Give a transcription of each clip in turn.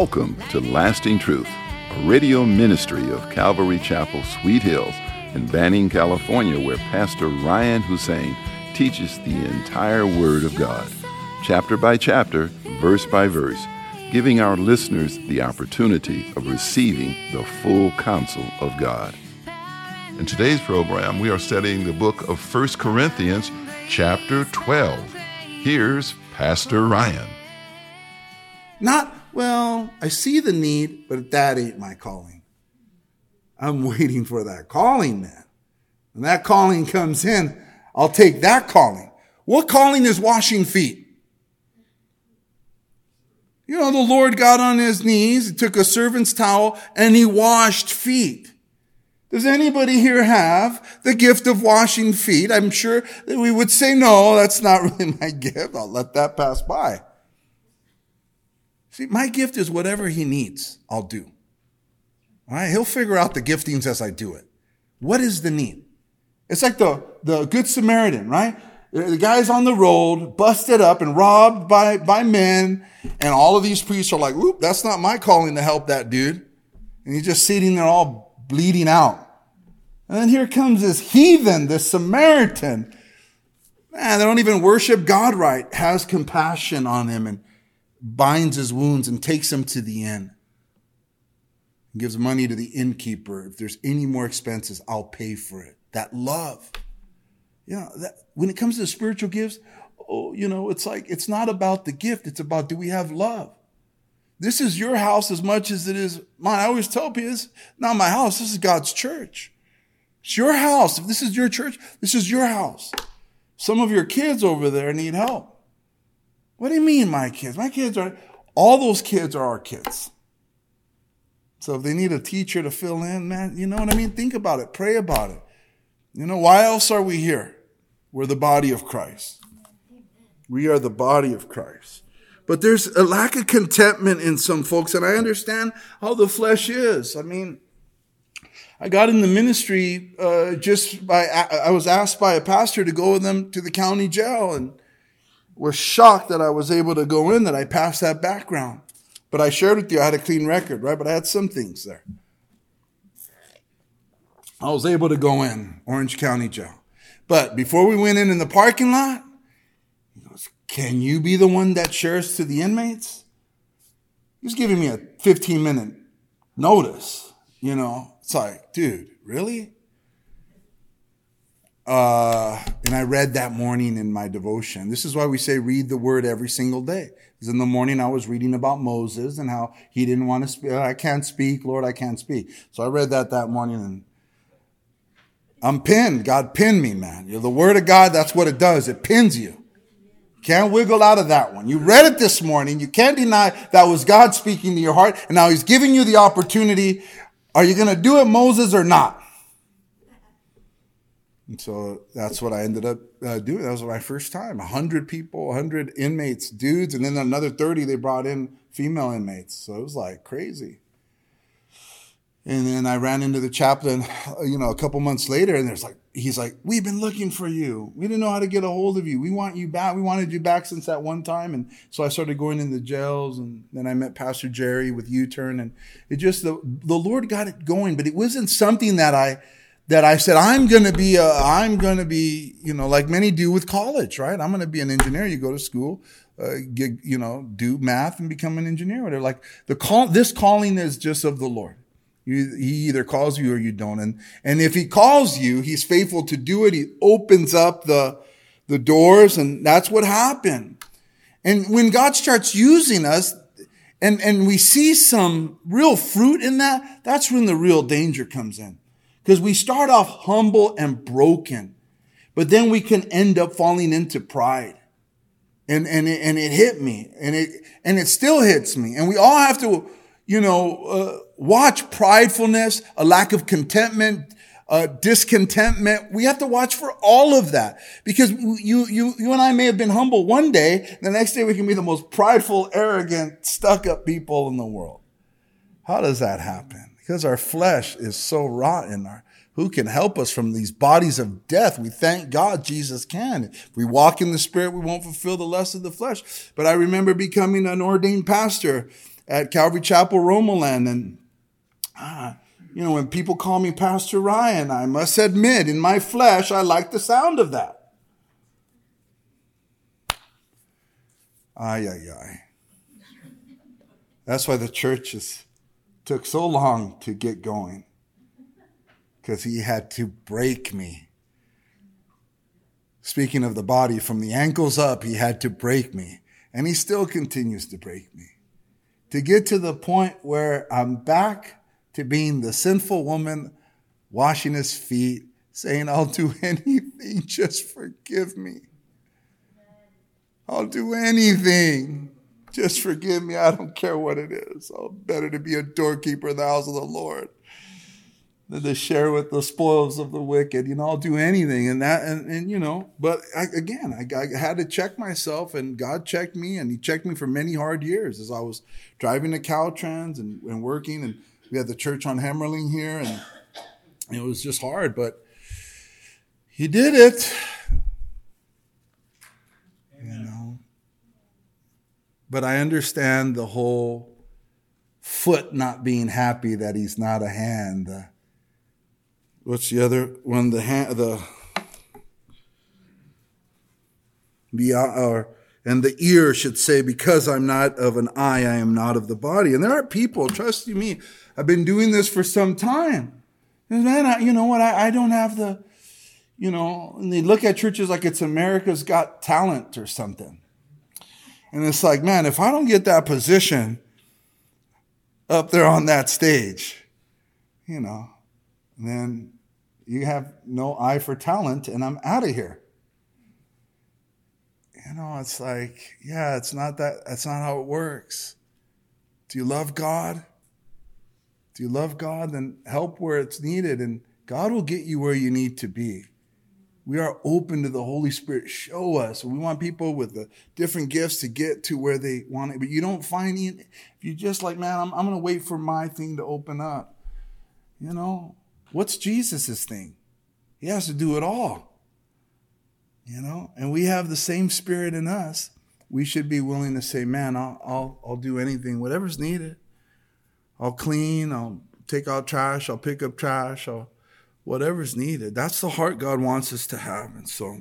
Welcome to Lasting Truth, a radio ministry of Calvary Chapel, Sweet Hills, in Banning, California, where Pastor Ryan Hussein teaches the entire Word of God, chapter by chapter, verse by verse, giving our listeners the opportunity of receiving the full counsel of God. In today's program, we are studying the book of 1 Corinthians, chapter 12. Here's Pastor Ryan. Not, well, I see the need, but that ain't my calling. I'm waiting for that calling, man. When that calling comes in, I'll take that calling. What calling is washing feet? You know, the Lord got on his knees, took a servant's towel, and he washed feet. Does anybody here have the gift of washing feet? I'm sure that we would say, no, that's not really my gift. I'll let that pass by. See, my gift is whatever he needs, I'll do. All right. He'll figure out the giftings as I do it. What is the need? It's like the, the good Samaritan, right? The guy's on the road, busted up and robbed by, by men. And all of these priests are like, whoop, that's not my calling to help that dude. And he's just sitting there all bleeding out. And then here comes this heathen, this Samaritan. Man, they don't even worship God right, has compassion on him and binds his wounds and takes him to the inn. Gives money to the innkeeper. If there's any more expenses, I'll pay for it. That love. You know, that, when it comes to spiritual gifts, oh, you know, it's like, it's not about the gift. It's about, do we have love? This is your house as much as it is mine. I always tell people, it's not my house. This is God's church. It's your house. If this is your church, this is your house. Some of your kids over there need help. What do you mean, my kids? My kids are, all those kids are our kids. So if they need a teacher to fill in, man, you know what I mean? Think about it. Pray about it. You know, why else are we here? We're the body of Christ. We are the body of Christ. But there's a lack of contentment in some folks, and I understand how the flesh is. I mean, I got in the ministry uh, just by, I was asked by a pastor to go with them to the county jail, and was shocked that I was able to go in, that I passed that background. But I shared with you, I had a clean record, right? But I had some things there. I was able to go in Orange County Jail. But before we went in in the parking lot, he goes, Can you be the one that shares to the inmates? He was giving me a 15 minute notice. You know, it's like, dude, really? Uh, and I read that morning in my devotion. This is why we say read the word every single day. Because in the morning I was reading about Moses and how he didn't want to speak. I can't speak, Lord, I can't speak. So I read that that morning and I'm pinned. God pinned me, man. You're the word of God. That's what it does. It pins you. Can't wiggle out of that one. You read it this morning. You can't deny that was God speaking to your heart. And now he's giving you the opportunity. Are you going to do it, Moses, or not? And so that's what I ended up uh, doing. That was my first time. 100 people, 100 inmates, dudes, and then another 30 they brought in female inmates. So it was like crazy. And then I ran into the chaplain, you know, a couple months later, and there's like, he's like, We've been looking for you. We didn't know how to get a hold of you. We want you back. We wanted you back since that one time. And so I started going in the jails, and then I met Pastor Jerry with U Turn. And it just, the, the Lord got it going, but it wasn't something that I, that I said, I'm going to be, a, I'm going to be, you know, like many do with college, right? I'm going to be an engineer. You go to school, uh, get, you know, do math and become an engineer. They're like the call, this calling is just of the Lord. You, he either calls you or you don't. And, and if he calls you, he's faithful to do it. He opens up the, the doors and that's what happened. And when God starts using us, and, and we see some real fruit in that, that's when the real danger comes in. Because we start off humble and broken, but then we can end up falling into pride. And, and, it, and it hit me and it, and it still hits me. And we all have to, you know, uh, watch pridefulness, a lack of contentment, uh, discontentment. We have to watch for all of that because you, you, you and I may have been humble one day. The next day we can be the most prideful, arrogant, stuck up people in the world. How does that happen? Because our flesh is so rotten. Our, who can help us from these bodies of death? We thank God Jesus can. If we walk in the spirit, we won't fulfill the lust of the flesh. But I remember becoming an ordained pastor at Calvary Chapel, Romoland, and ah, you know, when people call me Pastor Ryan, I must admit, in my flesh, I like the sound of that. Ay, ay, ay. That's why the churches took so long to get going, because he had to break me. Speaking of the body, from the ankles up, he had to break me. And he still continues to break me. To get to the point where I'm back to being the sinful woman washing his feet, saying, I'll do anything, just forgive me. I'll do anything. Just forgive me. I don't care what it is. I'll better to be a doorkeeper in the house of the Lord than to share with the spoils of the wicked. You know, I'll do anything. And that, and, and you know, but I, again, I, I had to check myself and God checked me and he checked me for many hard years as I was driving to Caltrans and, and working. And we had the church on Hemmerling here and it was just hard, but he did it. You know, but I understand the whole foot not being happy that he's not a hand. Uh, what's the other one? The hand, the the or and the ear should say, "Because I'm not of an eye, I am not of the body." And there are people, trust you me, I've been doing this for some time. And man, I, you know what? I, I don't have the, you know. And they look at churches like it's America's Got Talent or something. And it's like, man, if I don't get that position up there on that stage, you know, then you have no eye for talent and I'm out of here. You know, it's like, yeah, it's not that, that's not how it works. Do you love God? Do you love God? Then help where it's needed and God will get you where you need to be. We are open to the Holy Spirit. Show us. We want people with the different gifts to get to where they want it. But you don't find it. If you're just like, man, I'm, I'm going to wait for my thing to open up. You know, what's Jesus's thing? He has to do it all. You know, and we have the same spirit in us. We should be willing to say, man, I'll, I'll, I'll do anything, whatever's needed. I'll clean, I'll take out trash, I'll pick up trash, I'll whatever's needed. That's the heart God wants us to have. And so,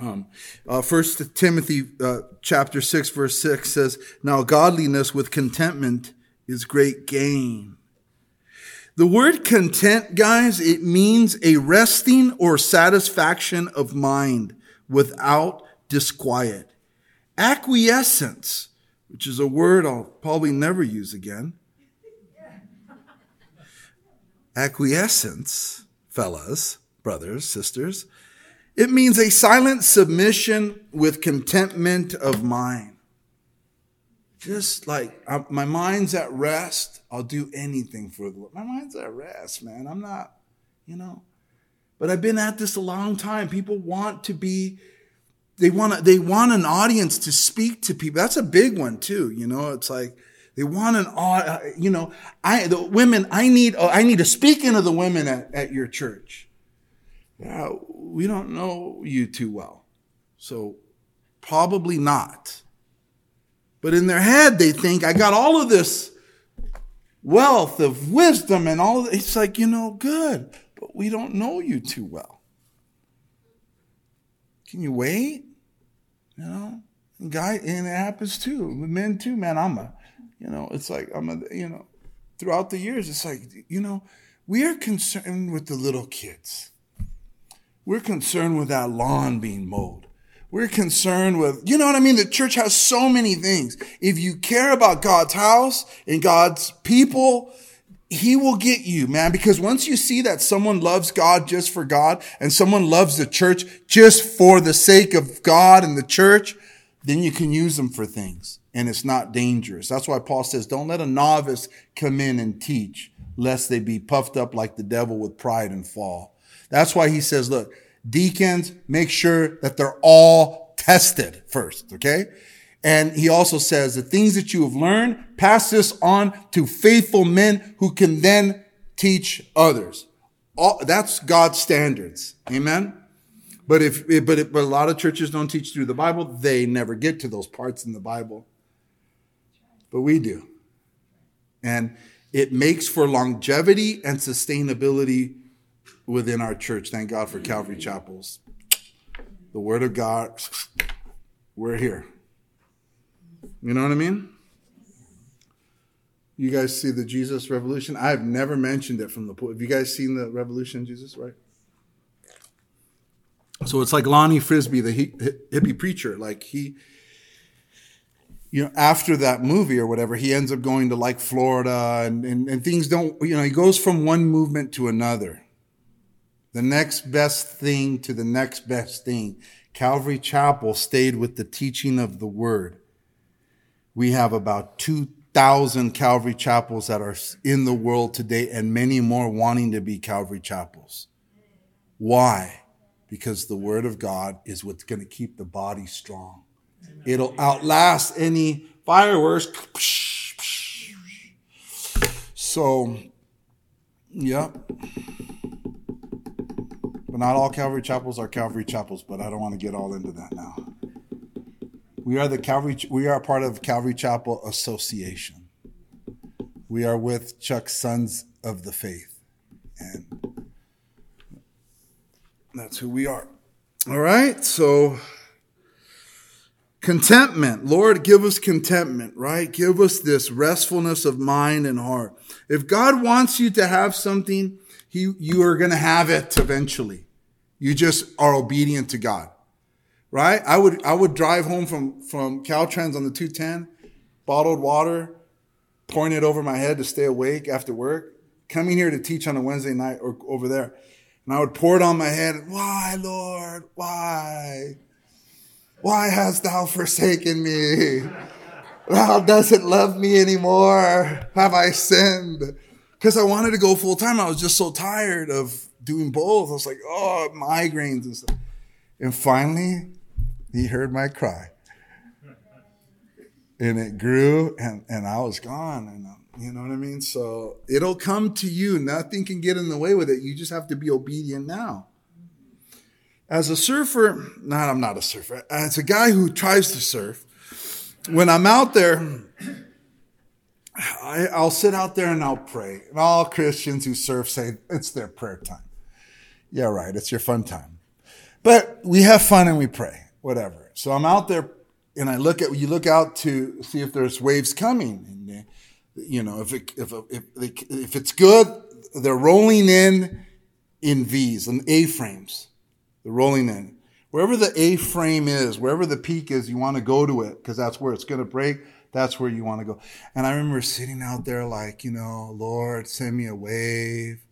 um, uh, First Timothy uh, chapter six verse six says, "Now godliness with contentment is great gain." The word content, guys, it means a resting or satisfaction of mind without disquiet. Acquiescence, which is a word I'll probably never use again. Acquiescence, fellas, brothers, sisters, it means a silent submission with contentment of mind just like I, my mind's at rest, I'll do anything for the Lord. My mind's at rest, man. I'm not, you know. But I've been at this a long time. People want to be, they want they want an audience to speak to people. That's a big one too. You know, it's like they want an, uh, you know, I the women. I need uh, I need to speak into the women at, at your church. Yeah, we don't know you too well, so probably not. But in their head, they think, I got all of this wealth of wisdom and all. It's like, you know, good, but we don't know you too well. Can you wait? You know, guy, and it happens too. Men too, man. I'm a, you know, it's like I'm a, you know, throughout the years, it's like, you know, we are concerned with the little kids. We're concerned with that lawn being mowed. We're concerned with, you know what I mean? The church has so many things. If you care about God's house and God's people, he will get you, man, because once you see that someone loves God just for God and someone loves the church just for the sake of God and the church, then you can use them for things and it's not dangerous. That's why Paul says, don't let a novice come in and teach lest they be puffed up like the devil with pride and fall. That's why he says, look, deacons, make sure that they're all tested first, okay? And he also says the things that you have learned, pass this on to faithful men who can then teach others. All, that's God's standards. Amen. But if, but, it, but a lot of churches don't teach through the Bible, they never get to those parts in the Bible. But we do. And it makes for longevity and sustainability within our church. Thank God for Calvary Chapels. The Word of God, we're here. You know what I mean? You guys see the Jesus Revolution? I've never mentioned it from the point. Have you guys seen the Revolution Jesus, right? So it's like Lonnie Frisbee, the hippie preacher. Like he, you know, after that movie or whatever, he ends up going to like Florida and, and, and things don't, you know, he goes from one movement to another. The next best thing to the next best thing. Calvary Chapel stayed with the teaching of the word. We have about 2,000 Calvary Chapels that are in the world today and many more wanting to be Calvary Chapels. Why? Because the word of God is what's going to keep the body strong. It'll outlast any fireworks. So, yep. But not all Calvary chapels are Calvary chapels, but I don't want to get all into that now. We are the Calvary we are part of Calvary Chapel Association. We are with Chuck's Sons of the Faith. And that's who we are. All right? So Contentment. Lord, give us contentment, right? Give us this restfulness of mind and heart. If God wants you to have something, he, you are going to have it eventually. You just are obedient to God, right? I would, I would drive home from, from Caltrans on the 210, bottled water, pouring it over my head to stay awake after work, coming here to teach on a Wednesday night or over there. And I would pour it on my head. Why, Lord? Why? Why hast thou forsaken me? Thou doesn't love me anymore. Have I sinned? Because I wanted to go full time. I was just so tired of doing both. I was like, oh, migraines and stuff. And finally, he heard my cry. And it grew, and, and I was gone. And um, you know what I mean? So it'll come to you. Nothing can get in the way with it. You just have to be obedient now. As a surfer, not I'm not a surfer. As a guy who tries to surf, when I'm out there, I, will sit out there and I'll pray. And all Christians who surf say it's their prayer time. Yeah, right. It's your fun time. But we have fun and we pray, whatever. So I'm out there and I look at, you look out to see if there's waves coming. And, you know, if it, if, if, if it's good, they're rolling in in V's and A frames the rolling in. Wherever the A frame is, wherever the peak is, you want to go to it because that's where it's going to break. That's where you want to go. And I remember sitting out there like, you know, Lord, send me a wave.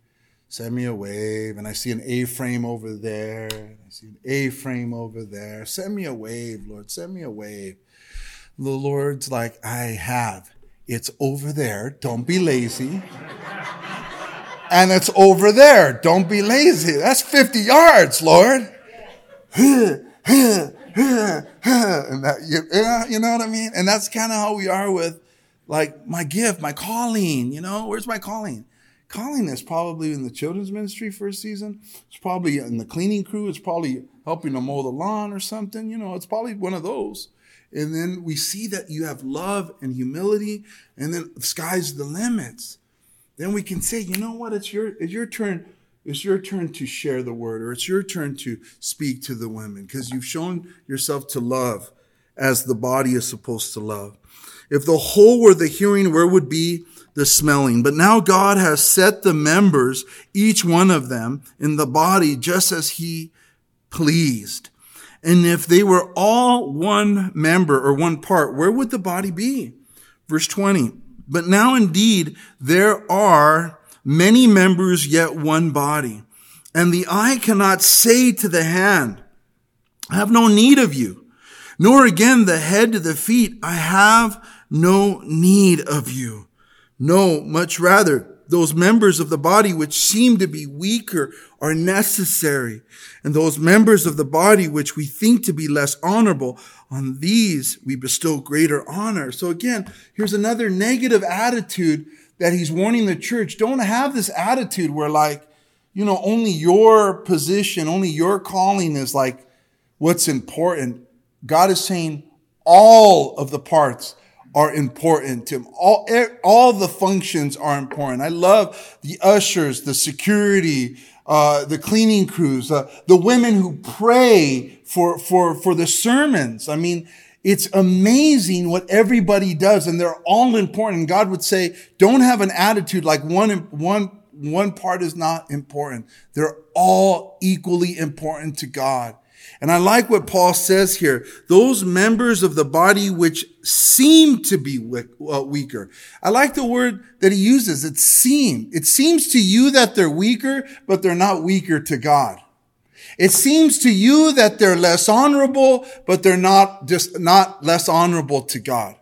Send me a wave. And I see an A frame over there. I see an A frame over there. Send me a wave, Lord. Send me a wave. The Lord's like, I have. It's over there. Don't be lazy and it's over there. Don't be lazy. That's 50 yards, Lord. and that, you, you know what I mean? And that's kind of how we are with like my gift, my calling, you know, where's my calling? Calling is probably in the children's ministry for a season. It's probably in the cleaning crew. It's probably helping to mow the lawn or something. You know, it's probably one of those. And then we see that you have love and humility, and then the sky's the limits then we can say, you know what? It's your, it's your turn. It's your turn to share the word, or it's your turn to speak to the women because you've shown yourself to love as the body is supposed to love. If the whole were the hearing, where would be the smelling? But now God has set the members, each one of them, in the body just as he pleased. And if they were all one member or one part, where would the body be? Verse 20. But now indeed there are many members, yet one body. And the eye cannot say to the hand, I have no need of you. Nor again the head to the feet, I have no need of you. No, much rather, those members of the body which seem to be weaker are necessary. And those members of the body which we think to be less honorable, on these we bestow greater honor. So again, here's another negative attitude that he's warning the church. Don't have this attitude where like, you know, only your position, only your calling is like what's important. God is saying all of the parts are important to him. All, all the functions are important. I love the ushers, the security, uh, the cleaning crews, uh, the women who pray for, for, for the sermons. I mean, it's amazing what everybody does and they're all important. God would say, don't have an attitude like one, one, one part is not important. They're all equally important to God. And I like what Paul says here. Those members of the body which seem to be uh, weaker. I like the word that he uses. It seem. It seems to you that they're weaker, but they're not weaker to God. It seems to you that they're less honorable, but they're not just not less honorable to God.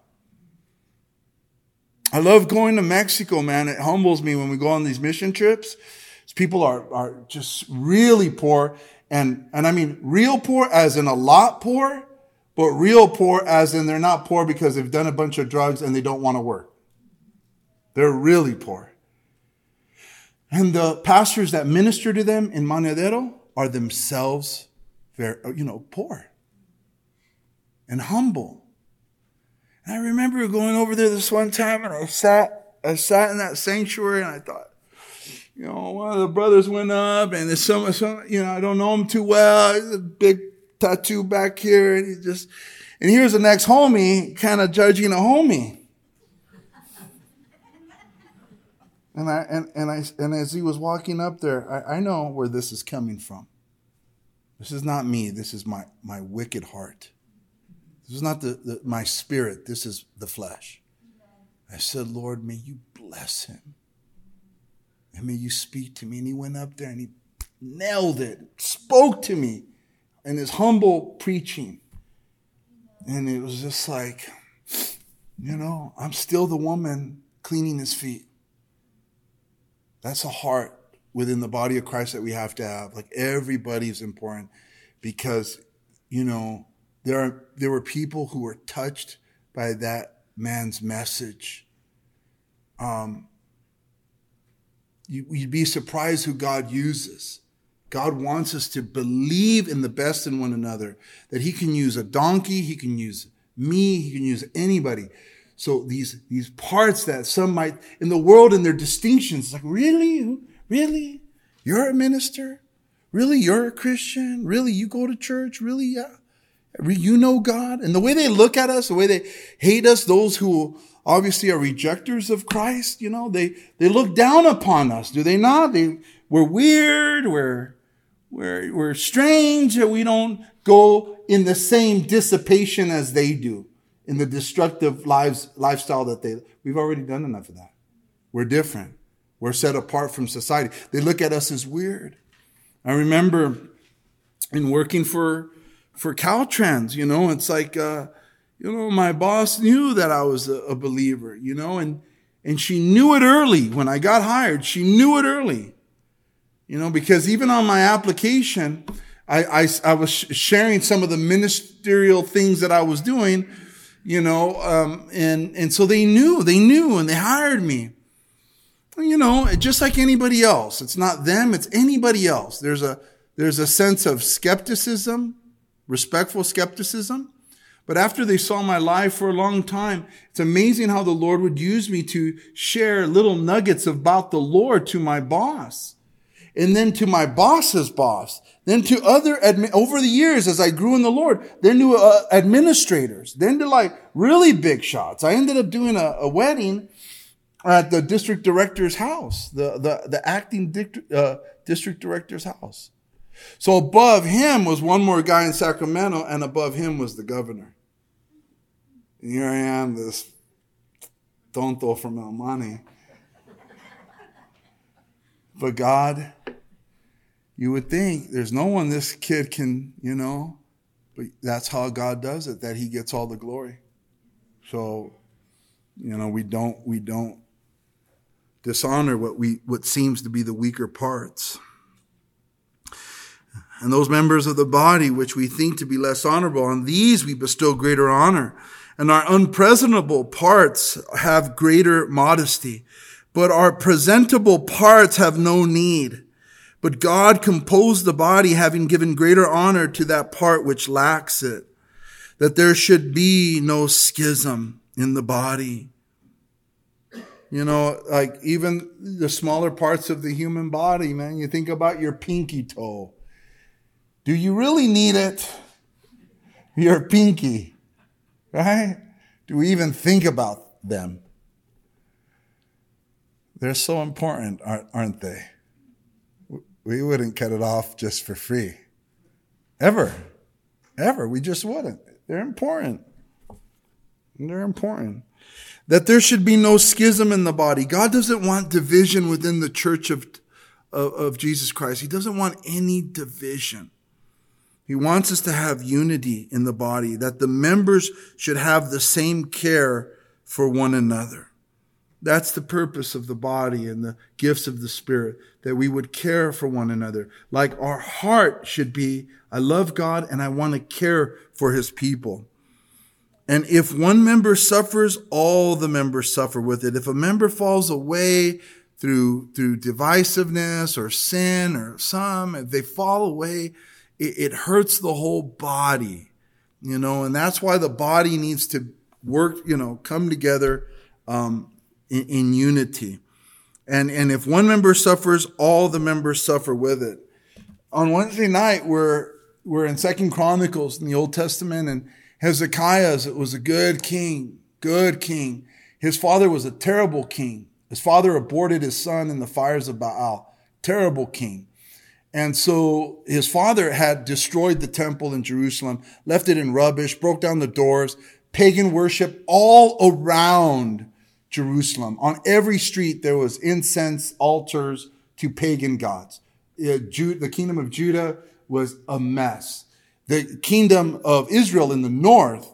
I love going to Mexico, man. It humbles me when we go on these mission trips. People are, are just really poor and, and I mean real poor as in a lot poor, but real poor as in they're not poor because they've done a bunch of drugs and they don't want to work. They're really poor. And the pastors that minister to them in Monedero are themselves very, you know, poor and humble. And I remember going over there this one time and I sat, I sat in that sanctuary and I thought, you know, one of the brothers went up and there's some, some, you know, I don't know him too well. He's a big tattoo back here. And he just, and here's the next homie kind of judging a homie. And I, and, and I, and as he was walking up there, I, I know where this is coming from. This is not me. This is my, my wicked heart. This is not the, the my spirit. This is the flesh. I said, Lord, may you bless him. And may you speak to me. And he went up there and he nailed it, spoke to me in his humble preaching. And it was just like, you know, I'm still the woman cleaning his feet. That's a heart within the body of Christ that we have to have. Like everybody is important because, you know, there are there were people who were touched by that man's message. Um, you, would be surprised who God uses. God wants us to believe in the best in one another, that He can use a donkey, He can use me, He can use anybody. So these, these parts that some might, in the world and their distinctions, like, really? Really? You're a minister? Really? You're a Christian? Really? You go to church? Really? Yeah. You know God? And the way they look at us, the way they hate us, those who obviously are rejectors of Christ. You know, they, they look down upon us, do they not? They, we're weird, we're, we're, we're strange, we don't go in the same dissipation as they do in the destructive lives, lifestyle that they, we've already done enough of that. We're different. We're set apart from society. They look at us as weird. I remember in working for, for Caltrans, you know, it's like, uh, you know, my boss knew that I was a, believer, you know, and, and she knew it early when I got hired. She knew it early, you know, because even on my application, I, I, I was sharing some of the ministerial things that I was doing, you know, um, and, and so they knew, they knew and they hired me. You know, just like anybody else. It's not them, it's anybody else. There's a, there's a sense of skepticism, respectful skepticism. But after they saw my life for a long time, it's amazing how the Lord would use me to share little nuggets about the Lord to my boss. And then to my boss's boss. Then to other, admi- over the years as I grew in the Lord, then to uh, administrators. Then to like really big shots. I ended up doing a, a wedding at the district director's house, the, the, the acting uh, district director's house. So above him was one more guy in Sacramento, and above him was the governor. And here I am, this tonto from El Monte. But God, you would think there's no one this kid can, you know, but that's how God does it, that he gets all the glory. So, you know, we don't we don't dishonor what we what seems to be the weaker parts. And those members of the body which we think to be less honorable, on these we bestow greater honor and our unpresentable parts have greater modesty, but our presentable parts have no need. But God composed the body, having given greater honor to that part which lacks it, that there should be no schism, in the body. You know, like even the smaller parts of the human body, man. You think about your pinky toe. Do you really need it? Your pinky, right? Do we even think about them? They're so important, aren't they? We wouldn't cut it off just for free. Ever. Ever. We just wouldn't. They're important. They're important. That there should be no schism in the body. God doesn't want division within the church of, of, of Jesus Christ. He doesn't want any division. He wants us to have unity in the body, that the members should have the same care for one another. That's the purpose of the body and the gifts of the Spirit, that we would care for one another. Like our heart should be, I love God and I want to care for his people. And if one member suffers, all the members suffer with it. If a member falls away through, through divisiveness or sin or some, if they fall away, it, it hurts the whole body, you know, and that's why the body needs to work, you know, come together, um, in, in unity. And, and if one member suffers, all the members suffer with it. On Wednesday night, we're, we're in Second Chronicles in the Old Testament, and Hezekiah was a good king, good king. His father was a terrible king. His father aborted his son in the fires of Baal. Terrible king. And so his father had destroyed the temple in Jerusalem, left it in rubbish, broke down the doors, pagan worship all around Jerusalem. On every street, there was incense altars to pagan gods. Uh, the kingdom of Judah was a mess. The kingdom of Israel in the north,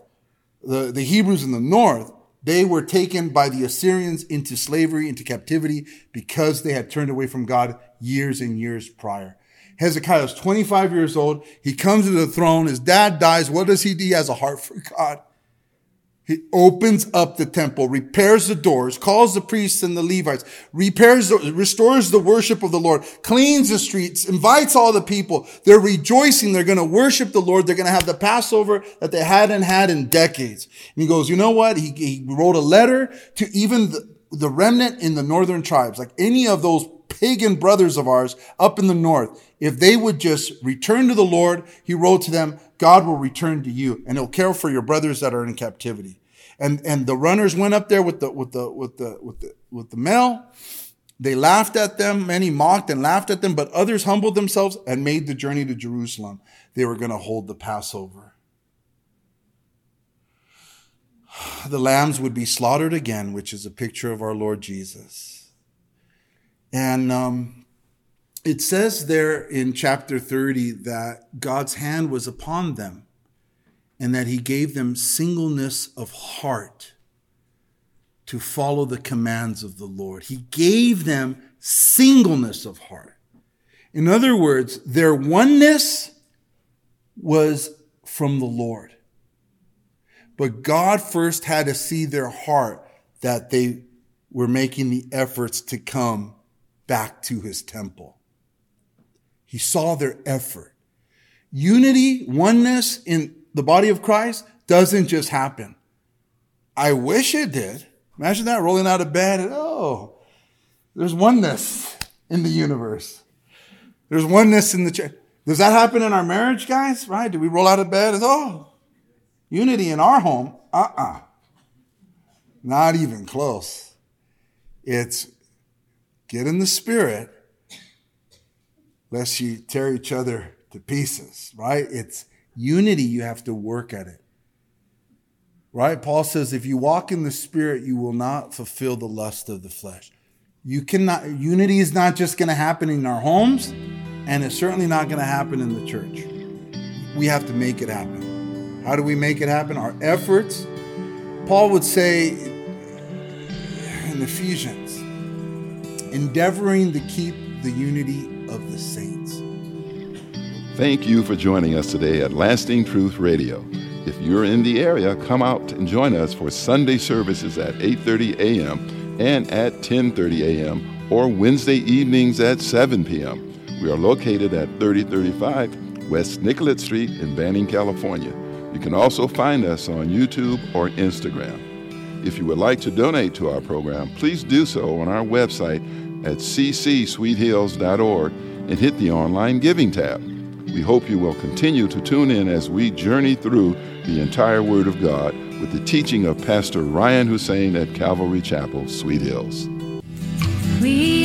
the, the Hebrews in the north, they were taken by the Assyrians into slavery, into captivity, because they had turned away from God years and years prior. Hezekiah is 25 years old. He comes to the throne. His dad dies. What does he do? He has a heart for God. He opens up the temple, repairs the doors, calls the priests and the Levites, repairs, restores the worship of the Lord, cleans the streets, invites all the people. They're rejoicing. They're going to worship the Lord. They're going to have the Passover that they hadn't had in decades. And he goes, you know what? He, he wrote a letter to even the, the remnant in the northern tribes, like any of those pagan brothers of ours up in the north. If they would just return to the Lord, he wrote to them, God will return to you and he'll care for your brothers that are in captivity and and the runners went up there with the with the with the with the with the mail. They laughed at them. Many mocked and laughed at them, but others humbled themselves and made the journey to Jerusalem. They were going to hold the Passover. The lambs would be slaughtered again, which is a picture of our Lord Jesus. And um, it says there in chapter 30 that God's hand was upon them and that he gave them singleness of heart to follow the commands of the Lord. He gave them singleness of heart. In other words, their oneness was from the Lord. But God first had to see their heart that they were making the efforts to come back to his temple. He saw their effort. Unity, oneness in the body of Christ doesn't just happen. I wish it did. Imagine that rolling out of bed and, oh, there's oneness in the universe. There's oneness in the church. Does that happen in our marriage, guys? Right? Do we roll out of bed and, oh, unity in our home? Uh uh-uh. uh Not even close. It's get in the spirit, lest you tear each other to pieces, right? It's Unity, you have to work at it. Right? Paul says, if you walk in the spirit, you will not fulfill the lust of the flesh. You cannot, unity is not just going to happen in our homes, and it's certainly not going to happen in the church. We have to make it happen. How do we make it happen? Our efforts. Paul would say in Ephesians, endeavoring to keep the unity of the saints. Thank you for joining us today at Lasting Truth Radio. If you're in the area, come out and join us for Sunday services at 8:30 a.m. and at 10:30 a.m. or Wednesday evenings at 7 p.m. We are located at 3035 West Nicollet Street in Banning, California. You can also find us on YouTube or Instagram. If you would like to donate to our program, please do so on our website at ccsweethills.org and hit the online giving tab. We hope you will continue to tune in as we journey through the entire Word of God with the teaching of Pastor Ryan Hussein at Calvary Chapel, Sweet Hills. Adore